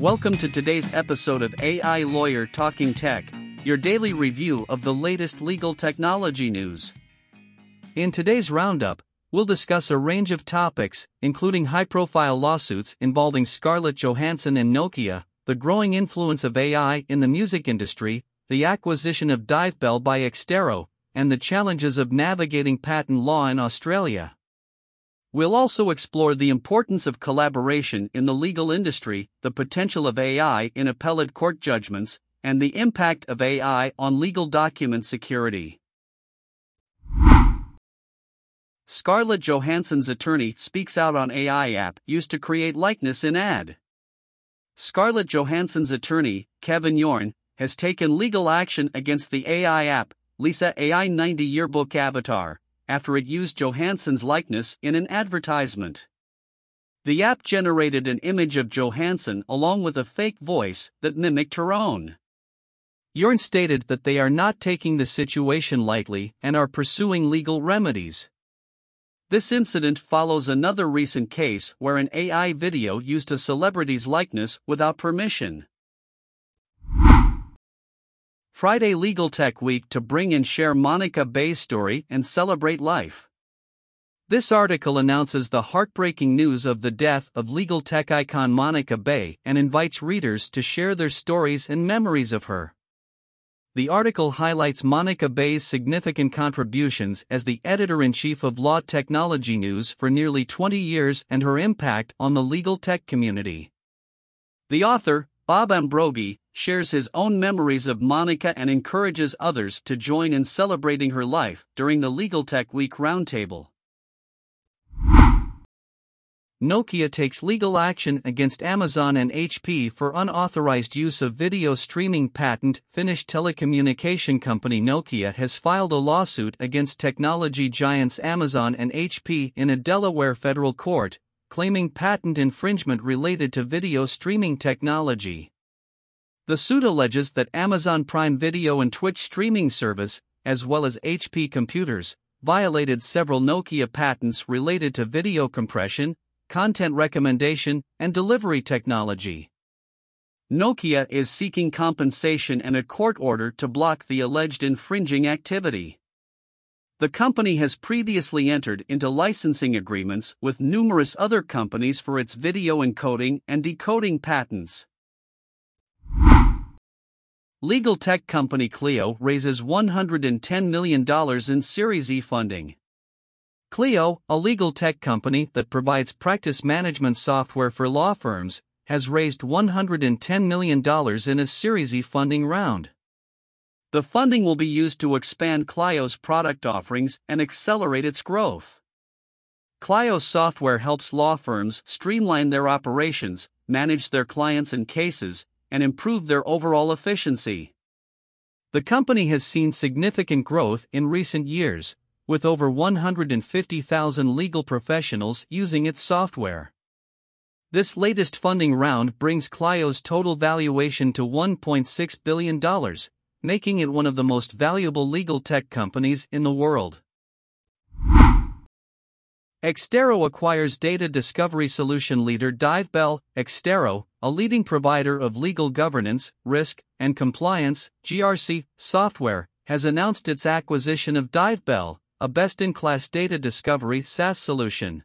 Welcome to today's episode of AI Lawyer Talking Tech, your daily review of the latest legal technology news. In today's roundup, we'll discuss a range of topics, including high profile lawsuits involving Scarlett Johansson and Nokia, the growing influence of AI in the music industry, the acquisition of Divebell by Exterro, and the challenges of navigating patent law in Australia. We'll also explore the importance of collaboration in the legal industry, the potential of AI in appellate court judgments, and the impact of AI on legal document security. Scarlett Johansson's attorney speaks out on AI app used to create likeness in ad. Scarlett Johansson's attorney, Kevin Yorn, has taken legal action against the AI app, Lisa AI 90 Yearbook Avatar, after it used Johansson's likeness in an advertisement. The app generated an image of Johansson along with a fake voice that mimicked her own. Yorn stated that they are not taking the situation lightly and are pursuing legal remedies. This incident follows another recent case where an AI video used a celebrity's likeness without permission. Friday Legal Tech Week to bring and share Monica Bay's story and celebrate life. This article announces the heartbreaking news of the death of legal tech icon Monica Bay and invites readers to share their stories and memories of her. The article highlights Monica Bay's significant contributions as the editor in chief of Law Technology News for nearly 20 years and her impact on the legal tech community. The author, Bob Ambrogi, shares his own memories of Monica and encourages others to join in celebrating her life during the Legal Tech Week Roundtable. Nokia takes legal action against Amazon and HP for unauthorized use of video streaming patent. Finnish telecommunication company Nokia has filed a lawsuit against technology giants Amazon and HP in a Delaware federal court, claiming patent infringement related to video streaming technology. The suit alleges that Amazon Prime Video and Twitch streaming service, as well as HP computers, violated several Nokia patents related to video compression, content recommendation, and delivery technology. Nokia is seeking compensation and a court order to block the alleged infringing activity. The company has previously entered into licensing agreements with numerous other companies for its video encoding and decoding patents. Legal tech company Clio raises $110 million in Series E funding. Clio, a legal tech company that provides practice management software for law firms, has raised $110 million in a Series E funding round. The funding will be used to expand Clio's product offerings and accelerate its growth. Clio's software helps law firms streamline their operations, manage their clients and cases, and improve their overall efficiency. The company has seen significant growth in recent years, with over 150,000 legal professionals using its software. This latest funding round brings Clio's total valuation to $1.6 billion, making it one of the most valuable legal tech companies in the world. Exterro acquires data discovery solution leader Divebell. Exterro, a leading provider of legal governance, risk, and compliance (GRC) software, has announced its acquisition of Divebell, a best in class data discovery SaaS solution.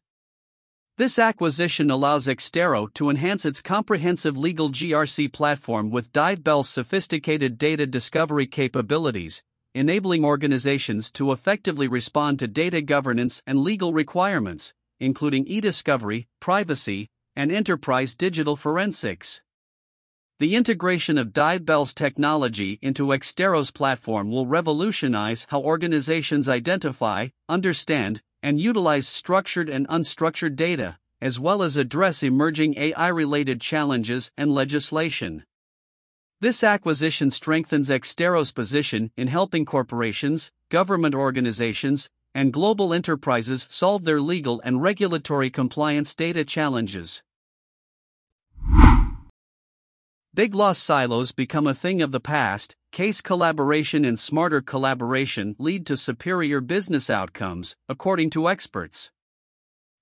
This acquisition allows Exterro to enhance its comprehensive legal GRC platform with Divebell's sophisticated data discovery capabilities, enabling organizations to effectively respond to data governance and legal requirements, including e discovery, privacy, and enterprise digital forensics. The integration of Divebell's technology into Exterro's platform will revolutionize how organizations identify, understand, and utilize structured and unstructured data, as well as address emerging AI related challenges and legislation. This acquisition strengthens Exterro's position in helping corporations, government organizations, and global enterprises solve their legal and regulatory compliance data challenges. Biglaw silos become a thing of the past, case collaboration and smarter collaboration lead to superior business outcomes, according to experts.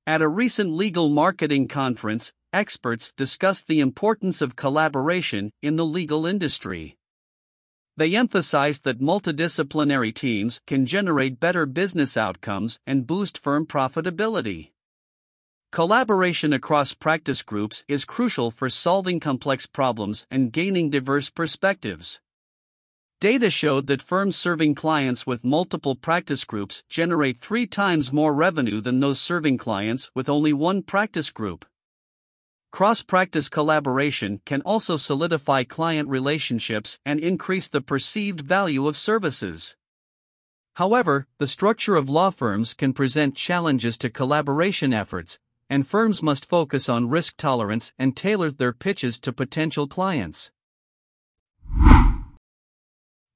At a recent legal marketing conference, experts discussed the importance of collaboration in the legal industry. They emphasized that multidisciplinary teams can generate better business outcomes and boost firm profitability. Collaboration across practice groups is crucial for solving complex problems and gaining diverse perspectives. Data showed that firms serving clients with multiple practice groups generate three times more revenue than those serving clients with only one practice group. Cross practice collaboration can also solidify client relationships and increase the perceived value of services. However, the structure of law firms can present challenges to collaboration efforts, and firms must focus on risk tolerance and tailor their pitches to potential clients.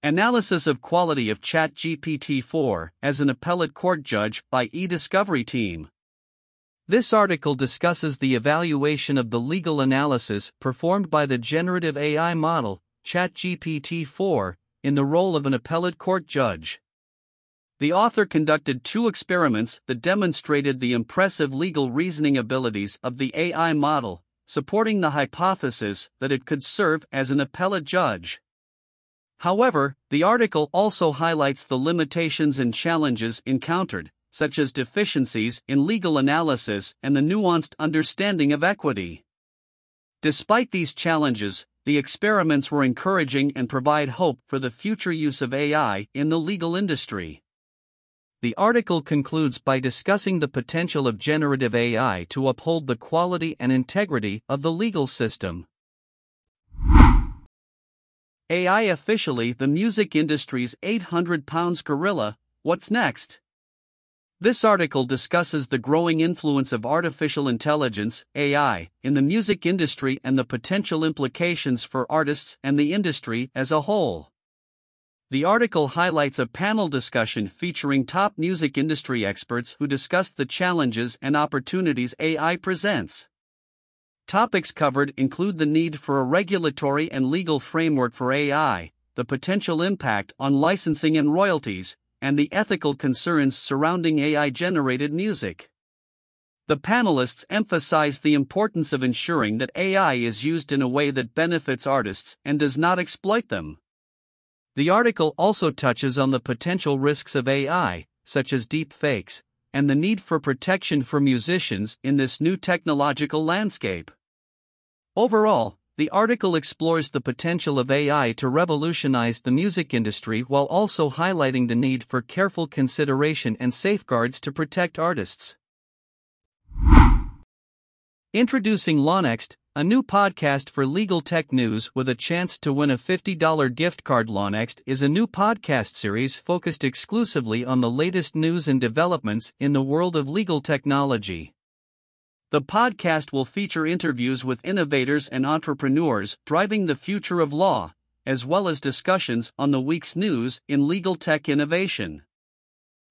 Analysis of quality of ChatGPT 4 as an appellate court judge by eDiscovery team. This article discusses the evaluation of the legal analysis performed by the generative AI model, ChatGPT 4, in the role of an appellate court judge. The author conducted two experiments that demonstrated the impressive legal reasoning abilities of the AI model, supporting the hypothesis that it could serve as an appellate judge. However, the article also highlights the limitations and challenges encountered, such as deficiencies in legal analysis and the nuanced understanding of equity. Despite these challenges, the experiments were encouraging and provide hope for the future use of AI in the legal industry. The article concludes by discussing the potential of generative AI to uphold the quality and integrity of the legal system. AI officially the music industry's 800 pounds gorilla, what's next? This article discusses the growing influence of artificial intelligence, AI, in the music industry and the potential implications for artists and the industry as a whole. The article highlights a panel discussion featuring top music industry experts who discussed the challenges and opportunities AI presents. Topics covered include the need for a regulatory and legal framework for AI, the potential impact on licensing and royalties, and the ethical concerns surrounding AI generated music. The panelists emphasize the importance of ensuring that AI is used in a way that benefits artists and does not exploit them. The article also touches on the potential risks of AI, such as deep fakes, and the need for protection for musicians in this new technological landscape. Overall, the article explores the potential of AI to revolutionize the music industry while also highlighting the need for careful consideration and safeguards to protect artists. Introducing LawNext, a new podcast for legal tech news with a chance to win a $50 gift card. LawNext is a new podcast series focused exclusively on the latest news and developments in the world of legal technology. The podcast will feature interviews with innovators and entrepreneurs driving the future of law, as well as discussions on the week's news in legal tech innovation.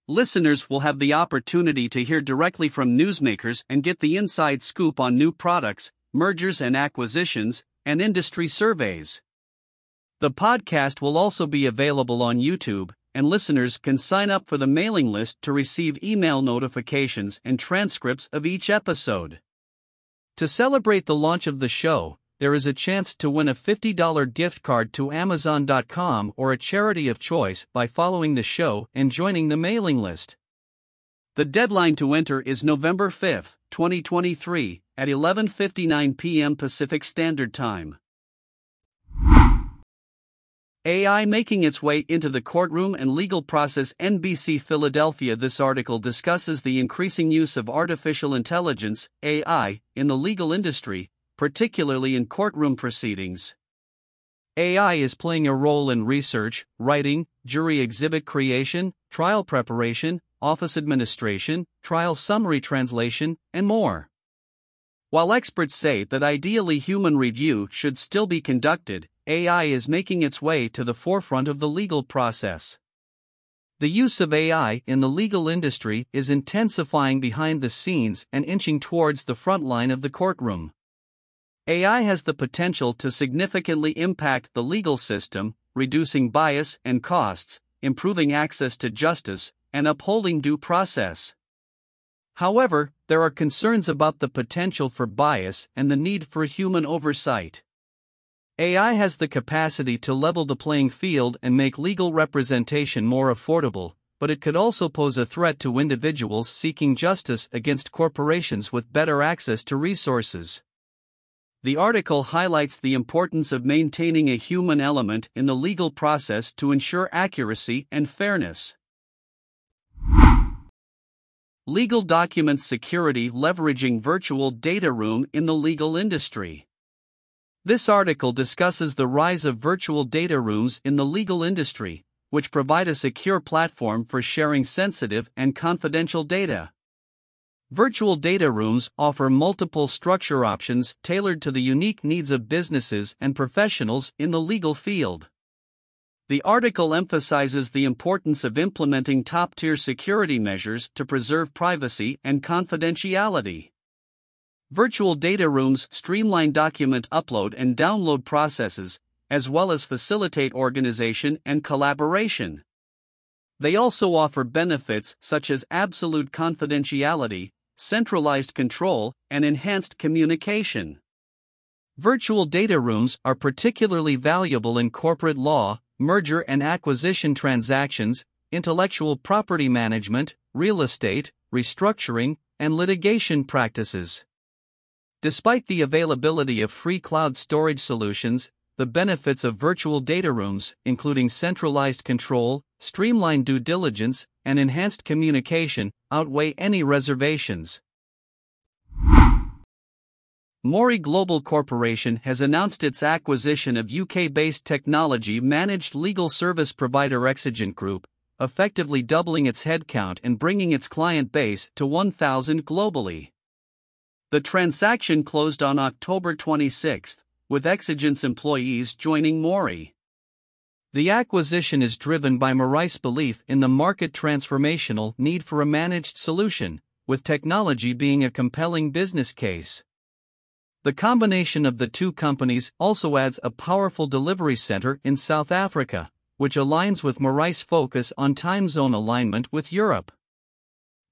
Listeners will have the opportunity to hear directly from newsmakers and get the inside scoop on new products, mergers and acquisitions, and industry surveys. The podcast will also be available on YouTube, and listeners can sign up for the mailing list to receive email notifications and transcripts of each episode. To celebrate the launch of the show, there is a chance to win a $50 gift card to Amazon.com or a charity of choice by following the show and joining the mailing list. The deadline to enter is November 5, 2023, at 11:59 p.m. Pacific Standard Time. AI making its way into the courtroom and legal process. NBC Philadelphia. This article discusses the increasing use of artificial intelligence, AI, in the legal industry, particularly in courtroom proceedings. AI is playing a role in research, writing, jury exhibit creation, trial preparation, office administration, trial summary translation, and more. While experts say that ideally human review should still be conducted, AI is making its way to the forefront of the legal process. The use of AI in the legal industry is intensifying behind the scenes and inching towards the front line of the courtroom. AI has the potential to significantly impact the legal system, reducing bias and costs, improving access to justice, and upholding due process. However, there are concerns about the potential for bias and the need for human oversight. AI has the capacity to level the playing field and make legal representation more affordable, but it could also pose a threat to individuals seeking justice against corporations with better access to resources. The article highlights the importance of maintaining a human element in the legal process to ensure accuracy and fairness. Legal document security leveraging virtual data room in the legal industry. This article discusses the rise of virtual data rooms in the legal industry, which provide a secure platform for sharing sensitive and confidential data. Virtual data rooms offer multiple structure options tailored to the unique needs of businesses and professionals in the legal field. The article emphasizes the importance of implementing top tier security measures to preserve privacy and confidentiality. Virtual data rooms streamline document upload and download processes, as well as facilitate organization and collaboration. They also offer benefits such as absolute confidentiality, centralized control, and enhanced communication. Virtual data rooms are particularly valuable in corporate law, merger and acquisition transactions, intellectual property management, real estate, restructuring, and litigation practices. Despite the availability of free cloud storage solutions, the benefits of virtual data rooms, including centralized control, streamlined due diligence, and enhanced communication, outweigh any reservations. Morae Global Corporation has announced its acquisition of UK based technology managed legal service provider Exigent Group, effectively doubling its headcount and bringing its client base to 1,000 globally. The transaction closed on October 26, with Exigent's employees joining Morae. The acquisition is driven by Morae's belief in the market transformational need for a managed solution, with technology being a compelling business case. The combination of the two companies also adds a powerful delivery center in South Africa, which aligns with Morae's focus on time zone alignment with Europe.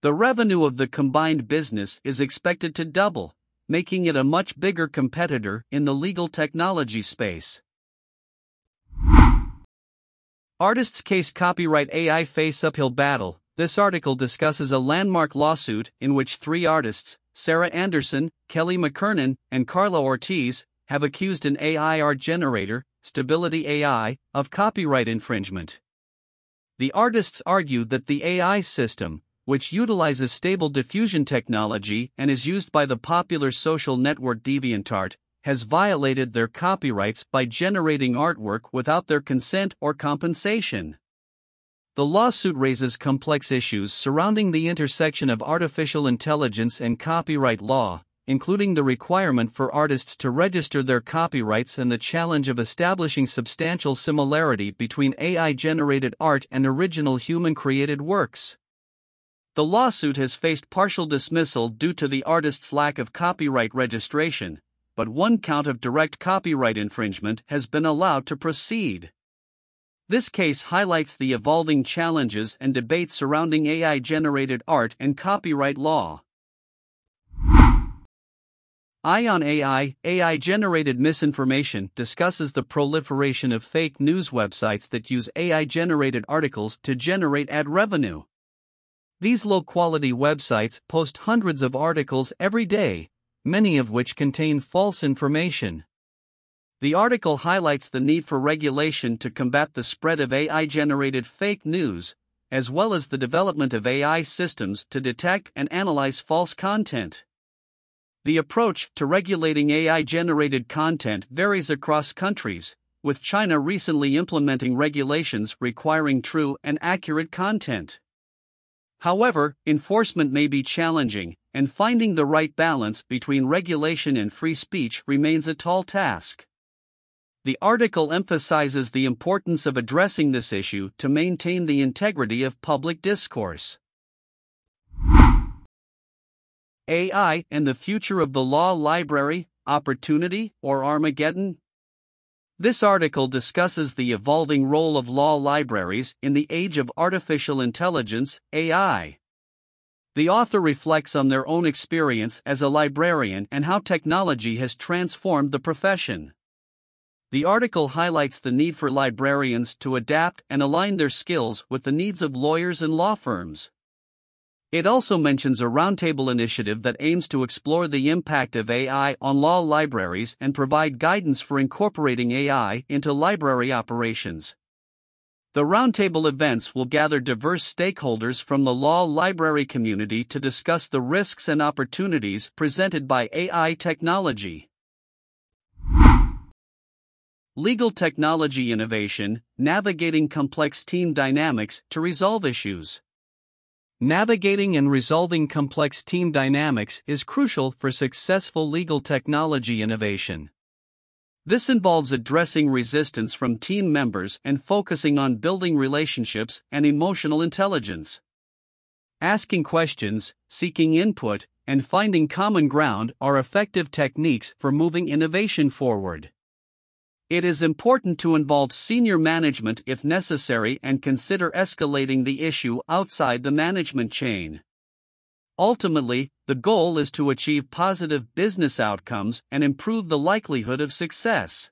The revenue of the combined business is expected to double, making it a much bigger competitor in the legal technology space. Artists case copyright AI face uphill battle. This article discusses a landmark lawsuit in which three artists, Sarah Andersen, Kelly McKernan, and Carla Ortiz, have accused an AI art generator, Stability AI, of copyright infringement. The artists argue that the AI system, which utilizes stable diffusion technology and is used by the popular social network DeviantArt, has violated their copyrights by generating artwork without their consent or compensation. The lawsuit raises complex issues surrounding the intersection of artificial intelligence and copyright law, including the requirement for artists to register their copyrights and the challenge of establishing substantial similarity between AI generated art and original human created works. The lawsuit has faced partial dismissal due to the artist's lack of copyright registration, but one count of direct copyright infringement has been allowed to proceed. This case highlights the evolving challenges and debates surrounding AI generated art and copyright law. Eye on AI, AI generated misinformation discusses the proliferation of fake news websites that use AI generated articles to generate ad revenue. These low quality websites post hundreds of articles every day, many of which contain false information. The article highlights the need for regulation to combat the spread of AI generated fake news, as well as the development of AI systems to detect and analyze false content. The approach to regulating AI generated content varies across countries, with China recently implementing regulations requiring true and accurate content. However, enforcement may be challenging, and finding the right balance between regulation and free speech remains a tall task. The article emphasizes the importance of addressing this issue to maintain the integrity of public discourse. AI and the Future of the Law Library Opportunity or Armageddon? This article discusses the evolving role of law libraries in the age of artificial intelligence, AI. The author reflects on their own experience as a librarian and how technology has transformed the profession. The article highlights the need for librarians to adapt and align their skills with the needs of lawyers and law firms. It also mentions a roundtable initiative that aims to explore the impact of AI on law libraries and provide guidance for incorporating AI into library operations. The roundtable events will gather diverse stakeholders from the law library community to discuss the risks and opportunities presented by AI technology. Legal technology innovation, navigating complex team dynamics to resolve issues. Navigating and resolving complex team dynamics is crucial for successful legal technology innovation. This involves addressing resistance from team members and focusing on building relationships and emotional intelligence. Asking questions, seeking input, and finding common ground are effective techniques for moving innovation forward. It is important to involve senior management if necessary and consider escalating the issue outside the management chain. Ultimately, the goal is to achieve positive business outcomes and improve the likelihood of success.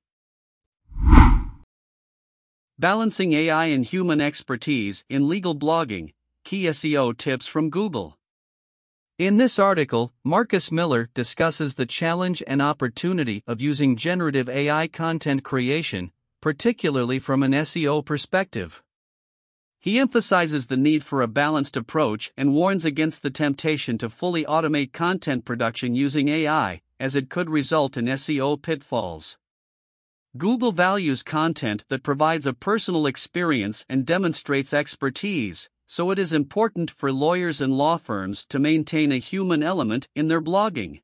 Balancing AI and human expertise in legal blogging Key SEO tips from Google. In this article, Marcus Miller discusses the challenge and opportunity of using generative AI content creation, particularly from an SEO perspective. He emphasizes the need for a balanced approach and warns against the temptation to fully automate content production using AI, as it could result in SEO pitfalls. Google values content that provides a personal experience and demonstrates expertise, so it is important for lawyers and law firms to maintain a human element in their blogging.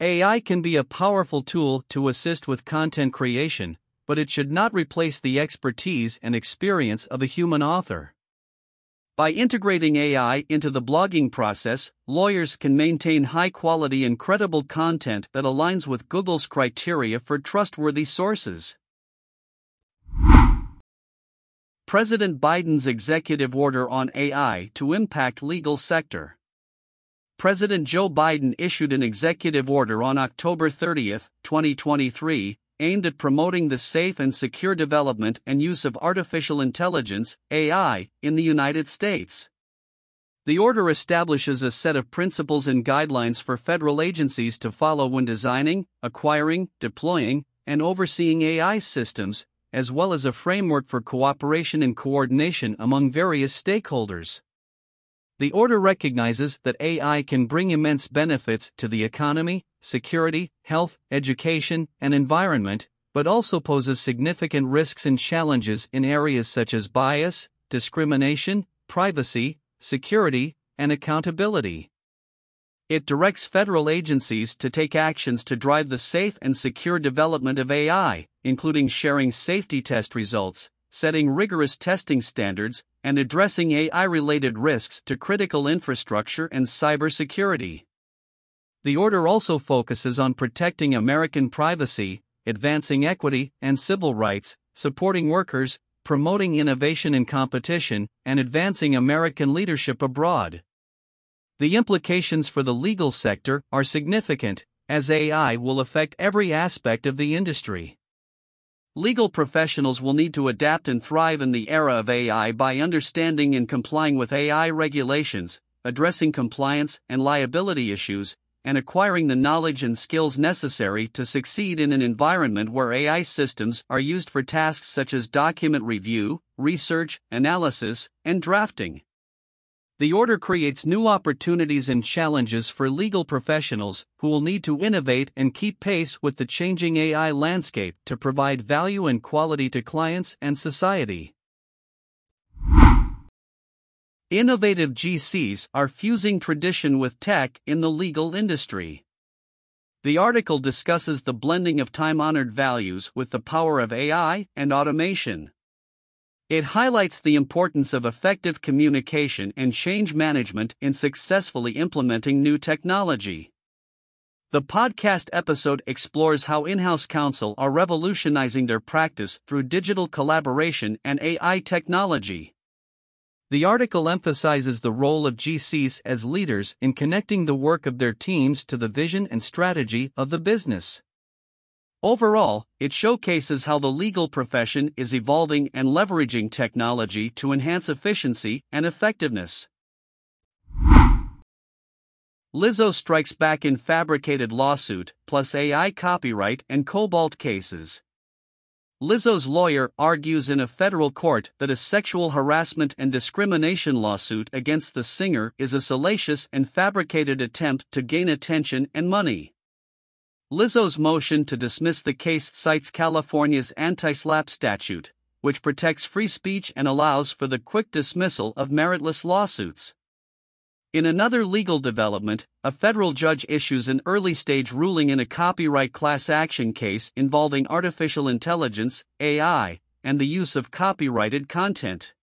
AI can be a powerful tool to assist with content creation, but it should not replace the expertise and experience of a human author. By integrating AI into the blogging process, lawyers can maintain high quality and credible content that aligns with Google's criteria for trustworthy sources. President Biden's executive order on AI to impact legal sector. President Joe Biden issued an executive order on October 30, 2023, aimed at promoting the safe and secure development and use of artificial intelligence, AI, in the United States. The order establishes a set of principles and guidelines for federal agencies to follow when designing, acquiring, deploying, and overseeing AI systems, as well as a framework for cooperation and coordination among various stakeholders. The order recognizes that AI can bring immense benefits to the economy, security, health, education, and environment, but also poses significant risks and challenges in areas such as bias, discrimination, privacy, security, and accountability. It directs federal agencies to take actions to drive the safe and secure development of AI, including sharing safety test results, setting rigorous testing standards, and addressing AI related risks to critical infrastructure and cybersecurity. The order also focuses on protecting American privacy, advancing equity and civil rights, supporting workers, promoting innovation and competition, and advancing American leadership abroad. The implications for the legal sector are significant, as AI will affect every aspect of the industry. Legal professionals will need to adapt and thrive in the era of AI by understanding and complying with AI regulations, addressing compliance and liability issues, and acquiring the knowledge and skills necessary to succeed in an environment where AI systems are used for tasks such as document review, research, analysis, and drafting. The order creates new opportunities and challenges for legal professionals who will need to innovate and keep pace with the changing AI landscape to provide value and quality to clients and society. Innovative GCs are fusing tradition with tech in the legal industry. The article discusses the blending of time honored values with the power of AI and automation. It highlights the importance of effective communication and change management in successfully implementing new technology. The podcast episode explores how in house counsel are revolutionizing their practice through digital collaboration and AI technology. The article emphasizes the role of GCs as leaders in connecting the work of their teams to the vision and strategy of the business. Overall, it showcases how the legal profession is evolving and leveraging technology to enhance efficiency and effectiveness. Lizzo strikes back in fabricated lawsuit, plus AI copyright and Kobalt cases. Lizzo's lawyer argues in a federal court that a sexual harassment and discrimination lawsuit against the singer is a salacious and fabricated attempt to gain attention and money. Lizzo's motion to dismiss the case cites California's anti SLAPP statute, which protects free speech and allows for the quick dismissal of meritless lawsuits. In another legal development, a federal judge issues an early stage ruling in a copyright class action case involving artificial intelligence, AI, and the use of copyrighted content.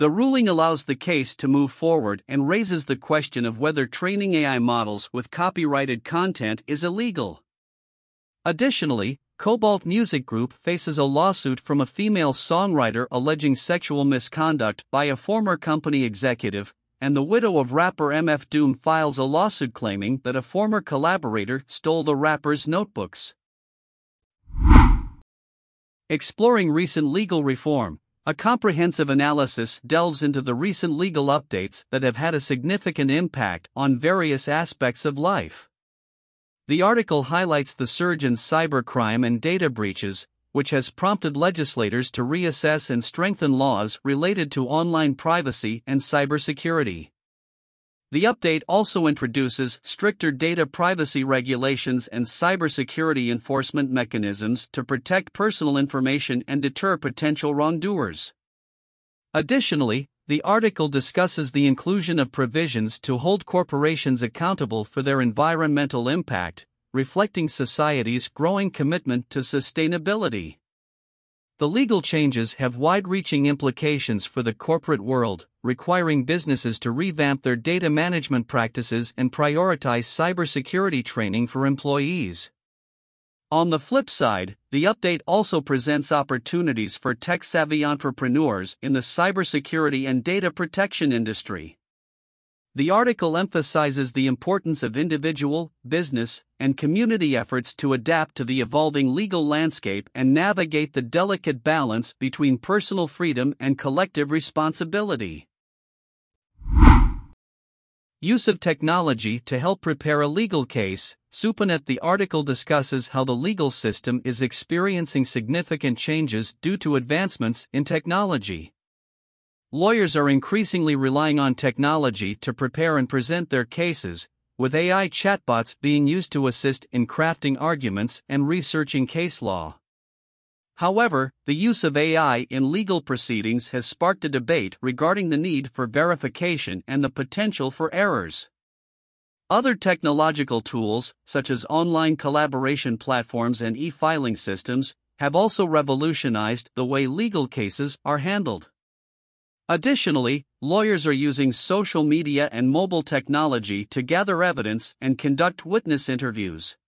The ruling allows the case to move forward and raises the question of whether training AI models with copyrighted content is illegal. Additionally, Kobalt Music Group faces a lawsuit from a female songwriter alleging sexual misconduct by a former company executive, and the widow of rapper MF Doom files a lawsuit claiming that a former collaborator stole the rapper's notebooks. Exploring recent legal reform, a comprehensive analysis delves into the recent legal updates that have had a significant impact on various aspects of life. The article highlights the surge in cybercrime and data breaches, which has prompted legislators to reassess and strengthen laws related to online privacy and cybersecurity. The update also introduces stricter data privacy regulations and cybersecurity enforcement mechanisms to protect personal information and deter potential wrongdoers. Additionally, the article discusses the inclusion of provisions to hold corporations accountable for their environmental impact, reflecting society's growing commitment to sustainability. The legal changes have wide reaching implications for the corporate world, requiring businesses to revamp their data management practices and prioritize cybersecurity training for employees. On the flip side, the update also presents opportunities for tech savvy entrepreneurs in the cybersecurity and data protection industry. The article emphasizes the importance of individual, business, and community efforts to adapt to the evolving legal landscape and navigate the delicate balance between personal freedom and collective responsibility. Use of technology to help prepare a legal case. Supanet The article discusses how the legal system is experiencing significant changes due to advancements in technology. Lawyers are increasingly relying on technology to prepare and present their cases, with AI chatbots being used to assist in crafting arguments and researching case law. However, the use of AI in legal proceedings has sparked a debate regarding the need for verification and the potential for errors. Other technological tools, such as online collaboration platforms and e filing systems, have also revolutionized the way legal cases are handled. Additionally, lawyers are using social media and mobile technology to gather evidence and conduct witness interviews.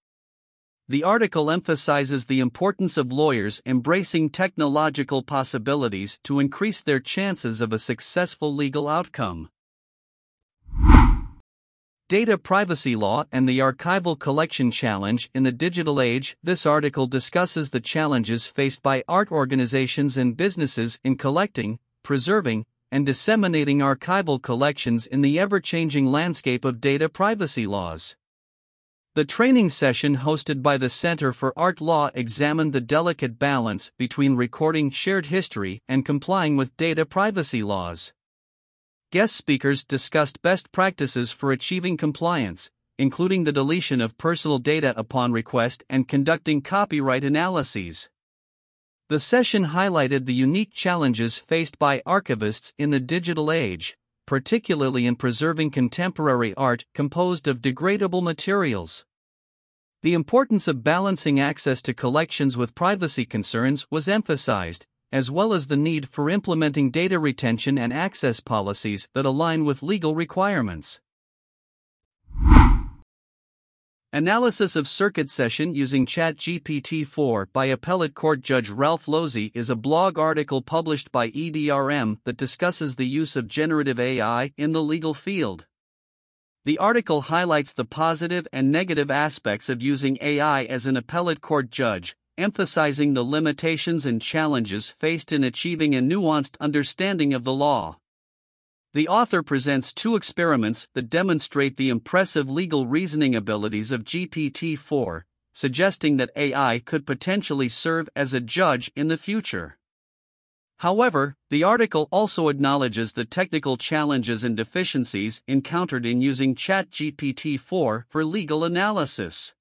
The article emphasizes the importance of lawyers embracing technological possibilities to increase their chances of a successful legal outcome. Data Privacy Law and the Archival Collection Challenge in the Digital Age. This article discusses the challenges faced by art organizations and businesses in collecting, preserving, and disseminating archival collections in the ever changing landscape of data privacy laws. The training session hosted by the Center for Art Law examined the delicate balance between recording shared history and complying with data privacy laws. Guest speakers discussed best practices for achieving compliance, including the deletion of personal data upon request and conducting copyright analyses. The session highlighted the unique challenges faced by archivists in the digital age, particularly in preserving contemporary art composed of degradable materials. The importance of balancing access to collections with privacy concerns was emphasized, as well as the need for implementing data retention and access policies that align with legal requirements. Analysis of circuit session using ChatGPT 4 by Appellate Court Judge Ralph Losey is a blog article published by EDRM that discusses the use of generative AI in the legal field. The article highlights the positive and negative aspects of using AI as an appellate court judge, emphasizing the limitations and challenges faced in achieving a nuanced understanding of the law. The author presents two experiments that demonstrate the impressive legal reasoning abilities of GPT 4, suggesting that AI could potentially serve as a judge in the future. However, the article also acknowledges the technical challenges and deficiencies encountered in using ChatGPT 4 for legal analysis.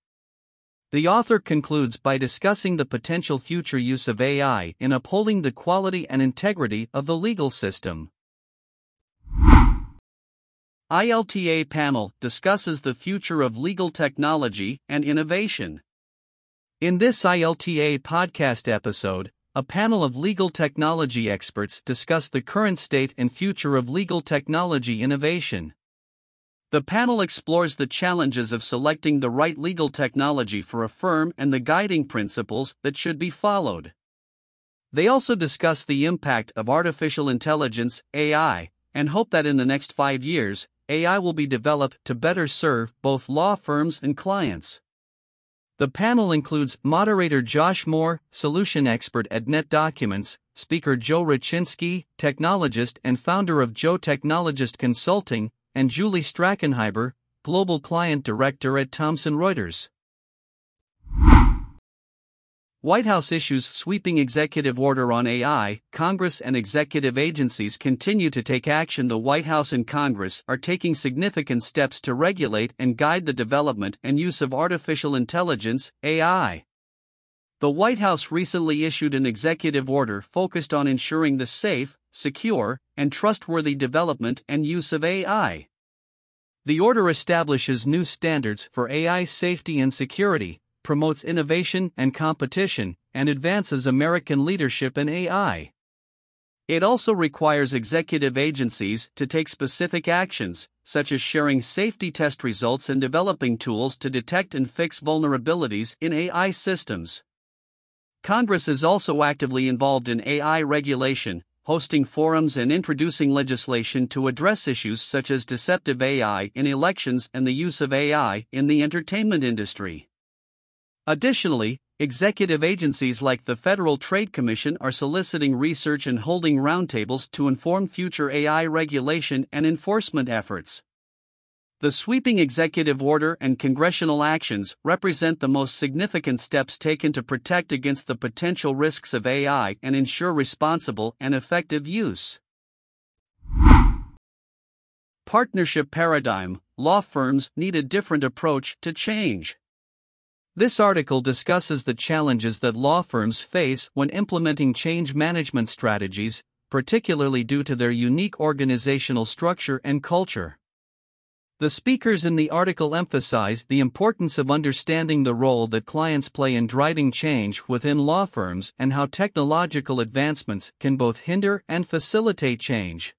The author concludes by discussing the potential future use of AI in upholding the quality and integrity of the legal system. ILTA panel discusses the future of legal technology and innovation. In this ILTA podcast episode, a panel of legal technology experts discuss the current state and future of legal technology innovation. The panel explores the challenges of selecting the right legal technology for a firm and the guiding principles that should be followed. They also discuss the impact of artificial intelligence, AI, and hope that in the next five years, AI will be developed to better serve both law firms and clients. The panel includes moderator Josh Moore, solution expert at NetDocuments, speaker Joe Raczynski, technologist and founder of Joe Technologist Consulting, and Julie Strackenheiber, global client director at Thomson Reuters. White House issues sweeping executive order on AI. Congress and executive agencies continue to take action. The White House and Congress are taking significant steps to regulate and guide the development and use of artificial intelligence, AI. The White House recently issued an executive order focused on ensuring the safe, secure, and trustworthy development and use of AI. The order establishes new standards for AI safety and security, promotes innovation and competition, and advances American leadership in AI. It also requires executive agencies to take specific actions, such as sharing safety test results and developing tools to detect and fix vulnerabilities in AI systems. Congress is also actively involved in AI regulation, hosting forums and introducing legislation to address issues such as deceptive AI in elections and the use of AI in the entertainment industry. Additionally, executive agencies like the Federal Trade Commission are soliciting research and holding roundtables to inform future AI regulation and enforcement efforts. The sweeping executive order and congressional actions represent the most significant steps taken to protect against the potential risks of AI and ensure responsible and effective use. Partnership paradigm law firms need a different approach to change. This article discusses the challenges that law firms face when implementing change management strategies, particularly due to their unique organizational structure and culture. The speakers in the article emphasize the importance of understanding the role that clients play in driving change within law firms and how technological advancements can both hinder and facilitate change.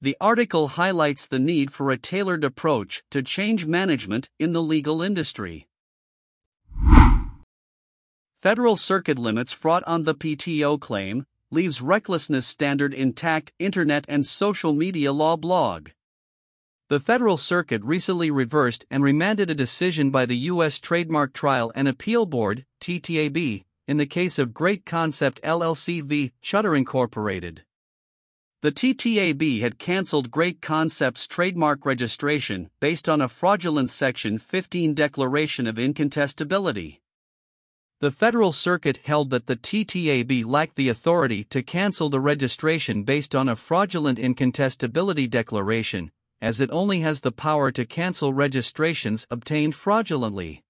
The article highlights the need for a tailored approach to change management in the legal industry. Federal Circuit limits fraught on the PTO claim, leaves recklessness standard intact Internet and social media law blog. The Federal Circuit recently reversed and remanded a decision by the U.S. Trademark Trial and Appeal Board, TTAB, in the case of Great Concept LLC v. Chutter Incorporated. The TTAB had canceled Great Concept's trademark registration based on a fraudulent Section 15 declaration of incontestability. The Federal Circuit held that the TTAB lacked the authority to cancel the registration based on a fraudulent incontestability declaration, as it only has the power to cancel registrations obtained fraudulently.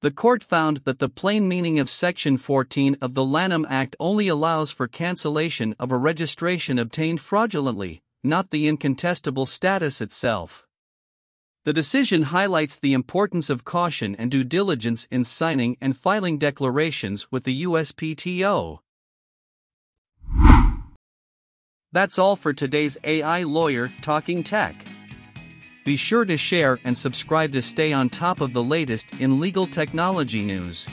The court found that the plain meaning of Section 14 of the Lanham Act only allows for cancellation of a registration obtained fraudulently, not the incontestable status itself. The decision highlights the importance of caution and due diligence in signing and filing declarations with the USPTO. That's all for today's AI Lawyer Talking Tech. Be sure to share and subscribe to stay on top of the latest in legal technology news.